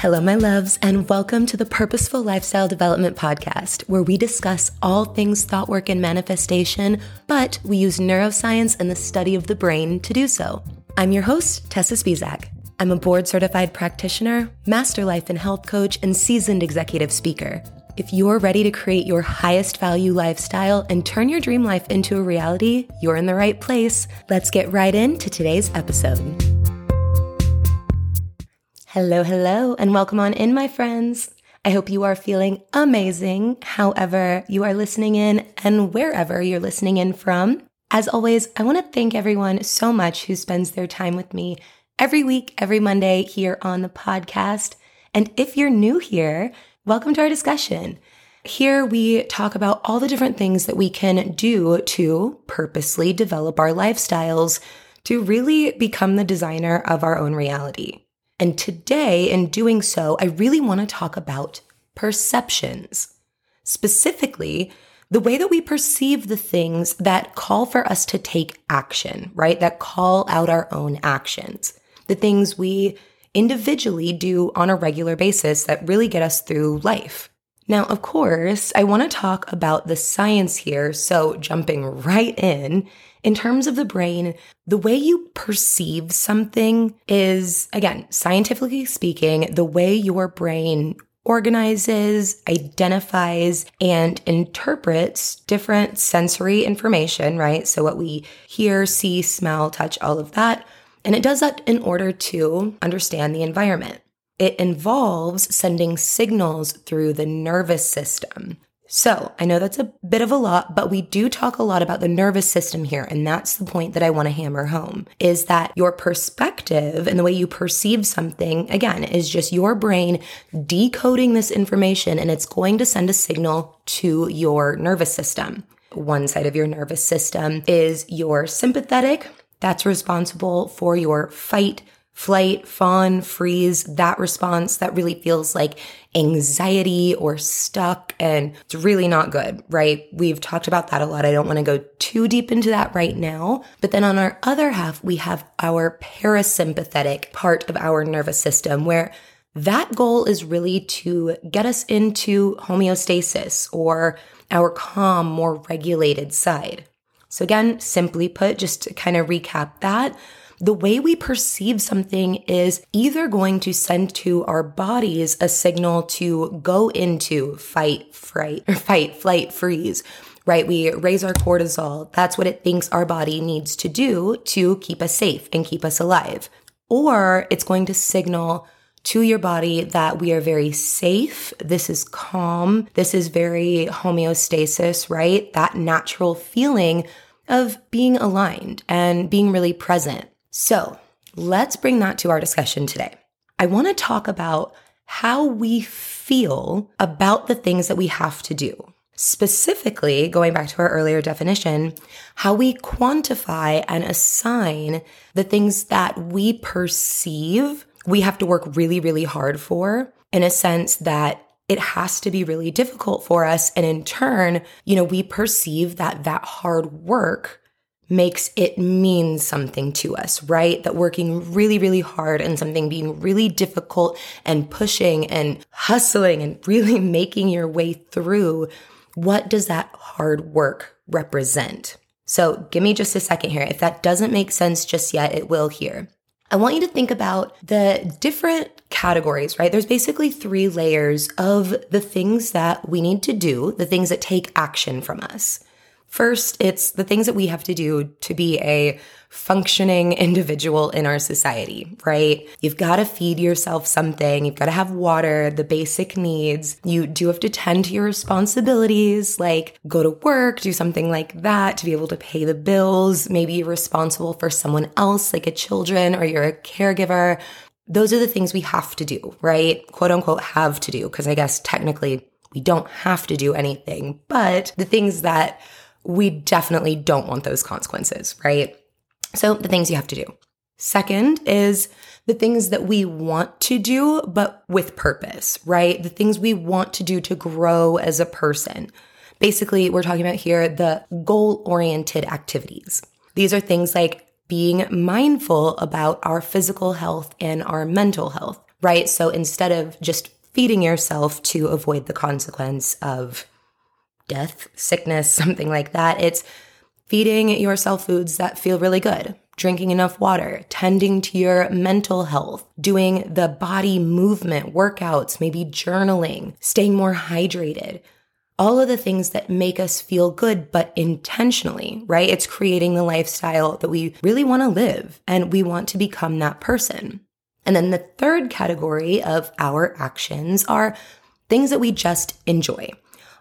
Hello, my loves, and welcome to the Purposeful Lifestyle Development Podcast, where we discuss all things thought work and manifestation, but we use neuroscience and the study of the brain to do so. I'm your host, Tessa Spisak. I'm a board certified practitioner, master life and health coach, and seasoned executive speaker. If you're ready to create your highest value lifestyle and turn your dream life into a reality, you're in the right place. Let's get right into today's episode. Hello, hello, and welcome on in, my friends. I hope you are feeling amazing, however, you are listening in and wherever you're listening in from. As always, I want to thank everyone so much who spends their time with me every week, every Monday here on the podcast. And if you're new here, welcome to our discussion. Here we talk about all the different things that we can do to purposely develop our lifestyles to really become the designer of our own reality. And today, in doing so, I really want to talk about perceptions. Specifically, the way that we perceive the things that call for us to take action, right? That call out our own actions. The things we individually do on a regular basis that really get us through life. Now, of course, I want to talk about the science here. So, jumping right in, in terms of the brain, the way you perceive something is, again, scientifically speaking, the way your brain organizes, identifies, and interprets different sensory information, right? So, what we hear, see, smell, touch, all of that. And it does that in order to understand the environment. It involves sending signals through the nervous system. So I know that's a bit of a lot, but we do talk a lot about the nervous system here. And that's the point that I want to hammer home is that your perspective and the way you perceive something, again, is just your brain decoding this information and it's going to send a signal to your nervous system. One side of your nervous system is your sympathetic. That's responsible for your fight, flight, fawn, freeze, that response that really feels like anxiety or stuck and it's really not good, right? We've talked about that a lot. I don't want to go too deep into that right now. But then on our other half, we have our parasympathetic part of our nervous system where that goal is really to get us into homeostasis or our calm, more regulated side. So again, simply put, just to kind of recap that, the way we perceive something is either going to send to our bodies a signal to go into fight, fright, or fight, flight, freeze right? We raise our cortisol. That's what it thinks our body needs to do to keep us safe and keep us alive. Or it's going to signal to your body that we are very safe. This is calm. This is very homeostasis, right? That natural feeling of being aligned and being really present. So let's bring that to our discussion today. I want to talk about how we feel about the things that we have to do. Specifically, going back to our earlier definition, how we quantify and assign the things that we perceive we have to work really, really hard for in a sense that it has to be really difficult for us. And in turn, you know, we perceive that that hard work makes it mean something to us, right? That working really, really hard and something being really difficult and pushing and hustling and really making your way through, what does that hard work represent? So give me just a second here. If that doesn't make sense just yet, it will here. I want you to think about the different categories, right? There's basically three layers of the things that we need to do, the things that take action from us. First, it's the things that we have to do to be a functioning individual in our society, right? You've got to feed yourself something. You've got to have water, the basic needs. You do have to tend to your responsibilities, like go to work, do something like that to be able to pay the bills. Maybe you're responsible for someone else, like a children, or you're a caregiver. Those are the things we have to do, right? Quote unquote, have to do, because I guess technically we don't have to do anything, but the things that we definitely don't want those consequences, right? So the things you have to do. Second is the things that we want to do, but with purpose, right? The things we want to do to grow as a person. Basically, we're talking about here the goal oriented activities. These are things like being mindful about our physical health and our mental health, right? So instead of just feeding yourself to avoid the consequence of death, sickness, something like that, it's feeding yourself foods that feel really good, drinking enough water, tending to your mental health, doing the body movement workouts, maybe journaling, staying more hydrated. All of the things that make us feel good, but intentionally, right? It's creating the lifestyle that we really want to live and we want to become that person. And then the third category of our actions are things that we just enjoy.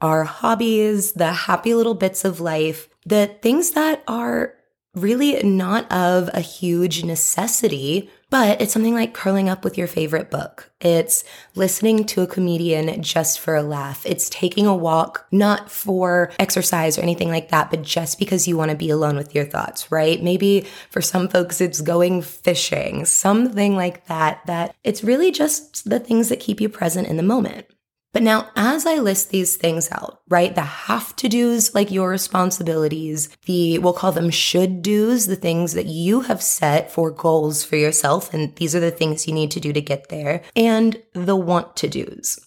Our hobbies, the happy little bits of life, the things that are really not of a huge necessity, but it's something like curling up with your favorite book. It's listening to a comedian just for a laugh. It's taking a walk, not for exercise or anything like that, but just because you want to be alone with your thoughts, right? Maybe for some folks, it's going fishing, something like that, that it's really just the things that keep you present in the moment. But now, as I list these things out, right, the have to do's, like your responsibilities, the, we'll call them should do's, the things that you have set for goals for yourself, and these are the things you need to do to get there, and the want to do's.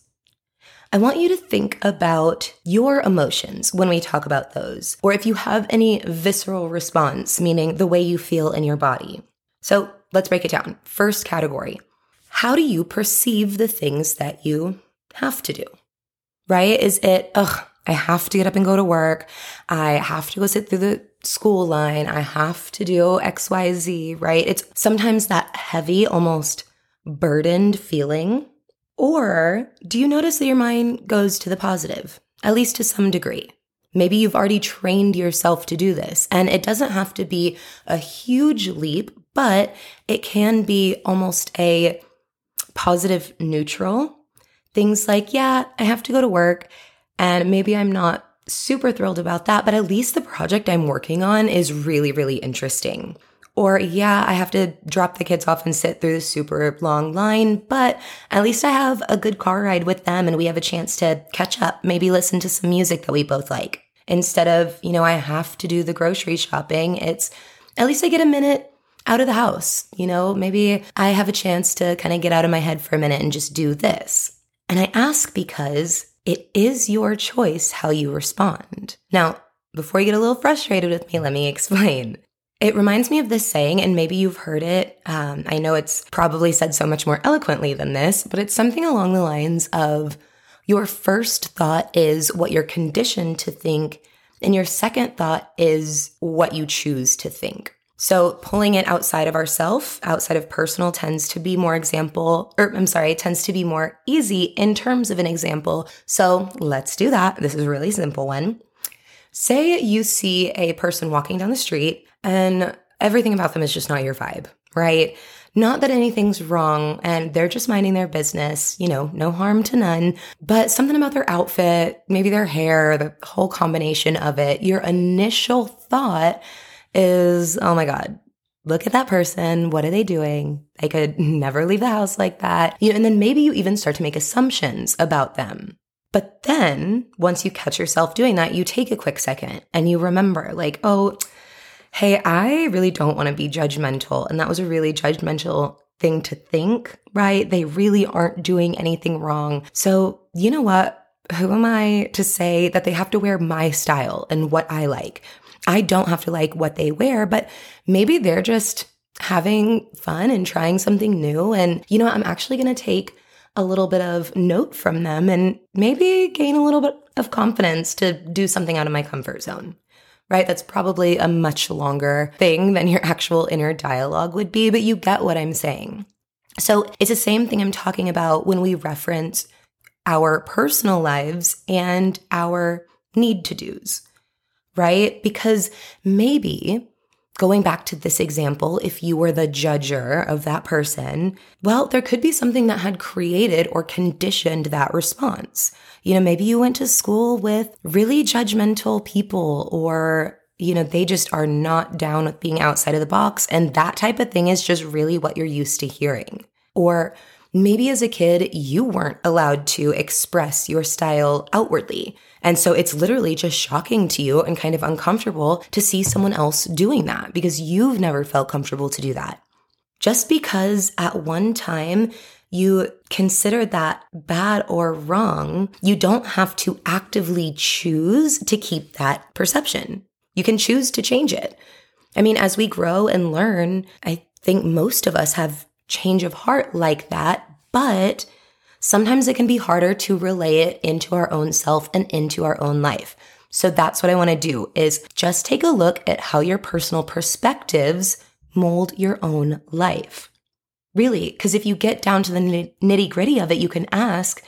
I want you to think about your emotions when we talk about those, or if you have any visceral response, meaning the way you feel in your body. So let's break it down. First category How do you perceive the things that you have to do? Right? Is it, ugh, I have to get up and go to work. I have to go sit through the school line. I have to do XYZ, right? It's sometimes that heavy, almost burdened feeling. Or do you notice that your mind goes to the positive, at least to some degree? Maybe you've already trained yourself to do this, and it doesn't have to be a huge leap, but it can be almost a positive neutral things like, yeah, I have to go to work and maybe I'm not super thrilled about that, but at least the project I'm working on is really, really interesting. Or, yeah, I have to drop the kids off and sit through the super long line, but at least I have a good car ride with them and we have a chance to catch up, maybe listen to some music that we both like. Instead of, you know, I have to do the grocery shopping, it's at least I get a minute out of the house. You know, maybe I have a chance to kind of get out of my head for a minute and just do this. And I ask because it is your choice how you respond. Now, before you get a little frustrated with me, let me explain. It reminds me of this saying, and maybe you've heard it. Um, I know it's probably said so much more eloquently than this, but it's something along the lines of your first thought is what you're conditioned to think, and your second thought is what you choose to think. So pulling it outside of ourself, outside of personal tends to be more example, or I'm sorry, tends to be more easy in terms of an example. So let's do that. This is a really simple one. Say you see a person walking down the street and everything about them is just not your vibe, right? Not that anything's wrong and they're just minding their business, you know, no harm to none, but something about their outfit, maybe their hair, the whole combination of it, your initial thought is, oh my God, look at that person. What are they doing? They could never leave the house like that. You know, and then maybe you even start to make assumptions about them. But then once you catch yourself doing that, you take a quick second and you remember, like, oh, hey, I really don't want to be judgmental. And that was a really judgmental thing to think, right? They really aren't doing anything wrong. So, you know what? Who am I to say that they have to wear my style and what I like? I don't have to like what they wear, but maybe they're just having fun and trying something new. And, you know, I'm actually going to take a little bit of note from them and maybe gain a little bit of confidence to do something out of my comfort zone. Right? That's probably a much longer thing than your actual inner dialogue would be, but you get what I'm saying. So it's the same thing I'm talking about when we reference our personal lives and our need to do's right? Because maybe going back to this example, if you were the judger of that person, well, there could be something that had created or conditioned that response. You know, maybe you went to school with really judgmental people or you know, they just are not down with being outside of the box. And that type of thing is just really what you're used to hearing. Or maybe as a kid, you weren't allowed to express your style outwardly. And so it's literally just shocking to you and kind of uncomfortable to see someone else doing that because you've never felt comfortable to do that. Just because at one time you consider that bad or wrong, you don't have to actively choose to keep that perception. You can choose to change it. I mean, as we grow and learn, I think most of us have change of heart like that, but sometimes it can be harder to relay it into our own self and into our own life. So that's what I want to do is just take a look at how your personal perspectives mold your own life. Really, because if you get down to the nitty gritty of it, you can ask,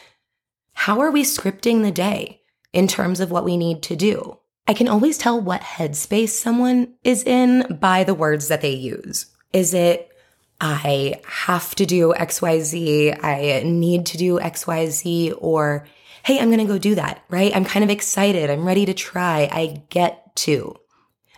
how are we scripting the day in terms of what we need to do? I can always tell what headspace someone is in by the words that they use. Is it, I have to do XYZ, I need to do XYZ, or hey, I'm gonna go do that, right? I'm kind of excited, I'm ready to try, I get to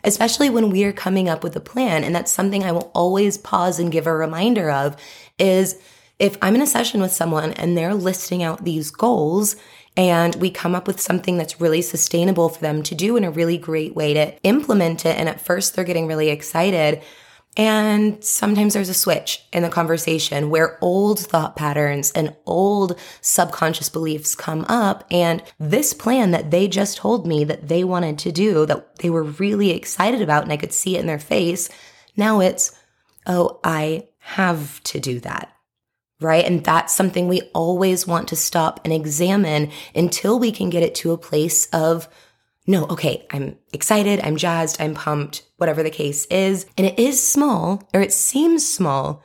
especially when we're coming up with a plan. And that's something I will always pause and give a reminder of is if I'm in a session with someone and they're listing out these goals and we come up with something that's really sustainable for them to do in a really great way to implement it. And at first they're getting really excited. And sometimes there's a switch in the conversation where old thought patterns and old subconscious beliefs come up. And this plan that they just told me that they wanted to do, that they were really excited about, and I could see it in their face, now it's, oh, I have to do that. Right. And that's something we always want to stop and examine until we can get it to a place of, no, okay, I'm excited, I'm jazzed, I'm pumped, whatever the case is. And it is small, or it seems small,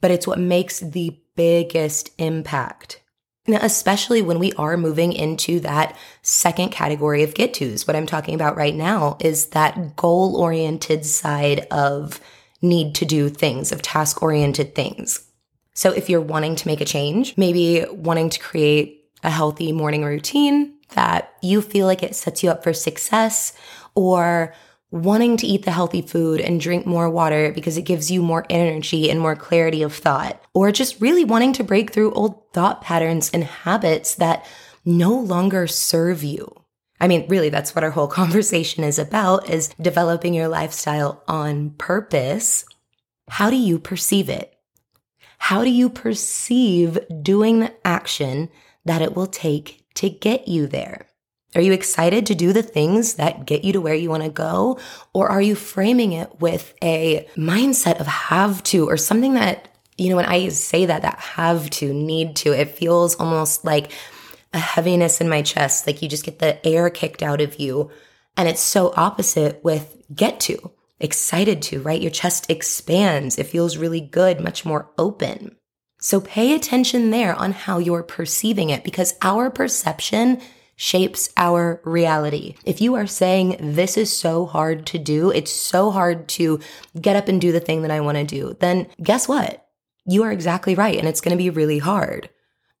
but it's what makes the biggest impact. Now, especially when we are moving into that second category of get tos. What I'm talking about right now is that goal oriented side of need to do things, of task oriented things. So if you're wanting to make a change, maybe wanting to create a healthy morning routine, that you feel like it sets you up for success or wanting to eat the healthy food and drink more water because it gives you more energy and more clarity of thought, or just really wanting to break through old thought patterns and habits that no longer serve you. I mean, really, that's what our whole conversation is about is developing your lifestyle on purpose. How do you perceive it? How do you perceive doing the action that it will take to get you there? Are you excited to do the things that get you to where you want to go? Or are you framing it with a mindset of have to or something that, you know, when I say that, that have to, need to, it feels almost like a heaviness in my chest. Like you just get the air kicked out of you. And it's so opposite with get to, excited to, right? Your chest expands. It feels really good, much more open. So pay attention there on how you're perceiving it because our perception shapes our reality. If you are saying this is so hard to do, it's so hard to get up and do the thing that I want to do, then guess what? You are exactly right. And it's going to be really hard.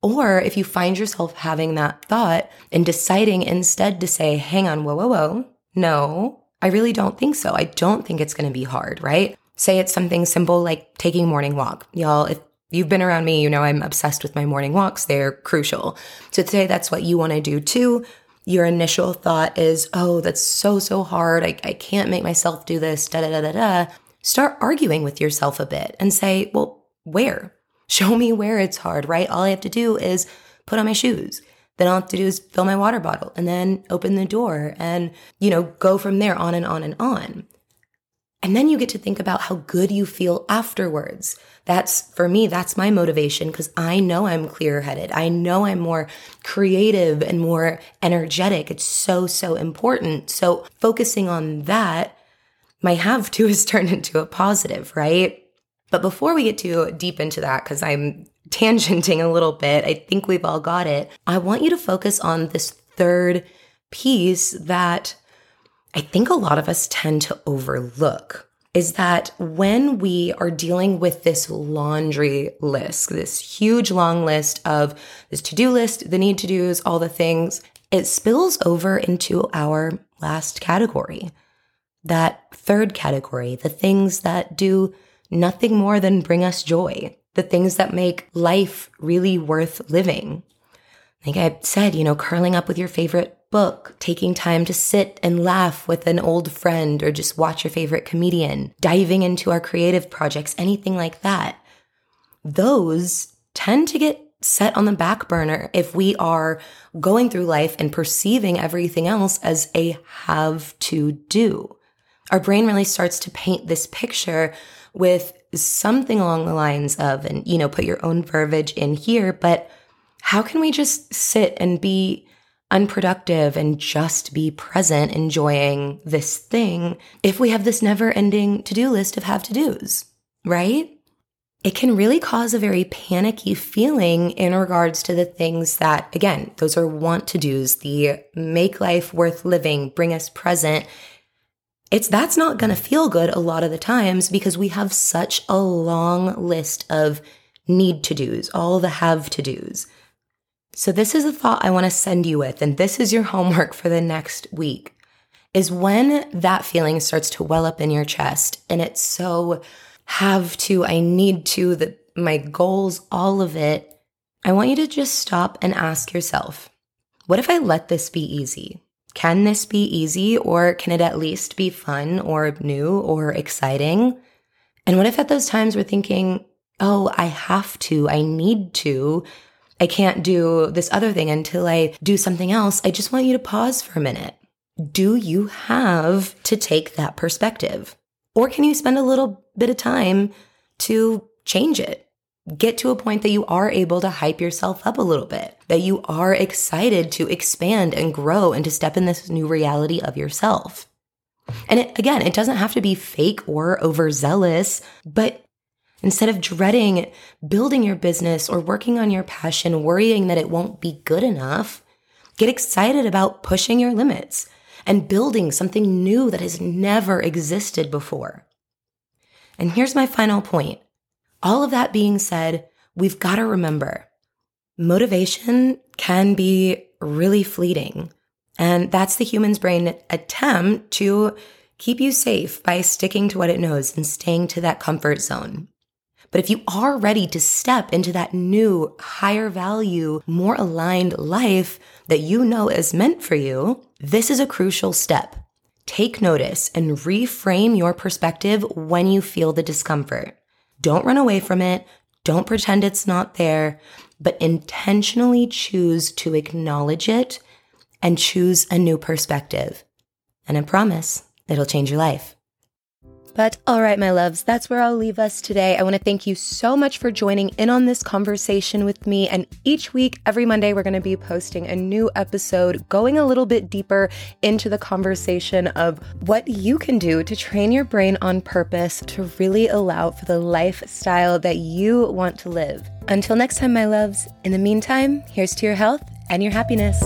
Or if you find yourself having that thought and deciding instead to say, hang on, whoa, whoa, whoa, no, I really don't think so. I don't think it's going to be hard, right? Say it's something simple like taking morning walk. Y'all, if you've been around me, you know I'm obsessed with my morning walks. They're crucial. So today that's what you want to do too. Your initial thought is, oh, that's so, so hard. I, I can't make myself do this, da da da da da. Start arguing with yourself a bit and say, well, where? Show me where it's hard, right? All I have to do is put on my shoes. Then all I have to do is fill my water bottle and then open the door and, you know, go from there on and on and on. And then you get to think about how good you feel afterwards. That's for me, that's my motivation because I know I'm clear headed. I know I'm more creative and more energetic. It's so, so important. So focusing on that, my have to is turned into a positive, right? But before we get too deep into that, because I'm tangenting a little bit, I think we've all got it. I want you to focus on this third piece that I think a lot of us tend to overlook is that when we are dealing with this laundry list, this huge long list of this to do list, the need to do's, all the things, it spills over into our last category. That third category, the things that do nothing more than bring us joy, the things that make life really worth living. Like I said, you know, curling up with your favorite book, taking time to sit and laugh with an old friend or just watch your favorite comedian, diving into our creative projects, anything like that. Those tend to get set on the back burner if we are going through life and perceiving everything else as a have to do. Our brain really starts to paint this picture with something along the lines of, and you know, put your own verbiage in here, but how can we just sit and be unproductive and just be present enjoying this thing if we have this never ending to do list of have to do's, right? It can really cause a very panicky feeling in regards to the things that, again, those are want to do's, the make life worth living, bring us present. It's that's not going to feel good a lot of the times because we have such a long list of need to do's, all the have to do's. So, this is a thought I want to send you with, and this is your homework for the next week. Is when that feeling starts to well up in your chest and it's so have to, I need to, that my goals, all of it. I want you to just stop and ask yourself, what if I let this be easy? Can this be easy or can it at least be fun or new or exciting? And what if at those times we're thinking, oh, I have to, I need to, I can't do this other thing until I do something else. I just want you to pause for a minute. Do you have to take that perspective? Or can you spend a little bit of time to change it? Get to a point that you are able to hype yourself up a little bit, that you are excited to expand and grow and to step in this new reality of yourself. And it, again, it doesn't have to be fake or overzealous, but Instead of dreading building your business or working on your passion, worrying that it won't be good enough, get excited about pushing your limits and building something new that has never existed before. And here's my final point. All of that being said, we've got to remember motivation can be really fleeting. And that's the human's brain attempt to keep you safe by sticking to what it knows and staying to that comfort zone. But if you are ready to step into that new, higher value, more aligned life that you know is meant for you, this is a crucial step. Take notice and reframe your perspective when you feel the discomfort. Don't run away from it. Don't pretend it's not there, but intentionally choose to acknowledge it and choose a new perspective. And I promise it'll change your life. But all right, my loves, that's where I'll leave us today. I want to thank you so much for joining in on this conversation with me. And each week, every Monday, we're going to be posting a new episode going a little bit deeper into the conversation of what you can do to train your brain on purpose to really allow for the lifestyle that you want to live. Until next time, my loves, in the meantime, here's to your health and your happiness.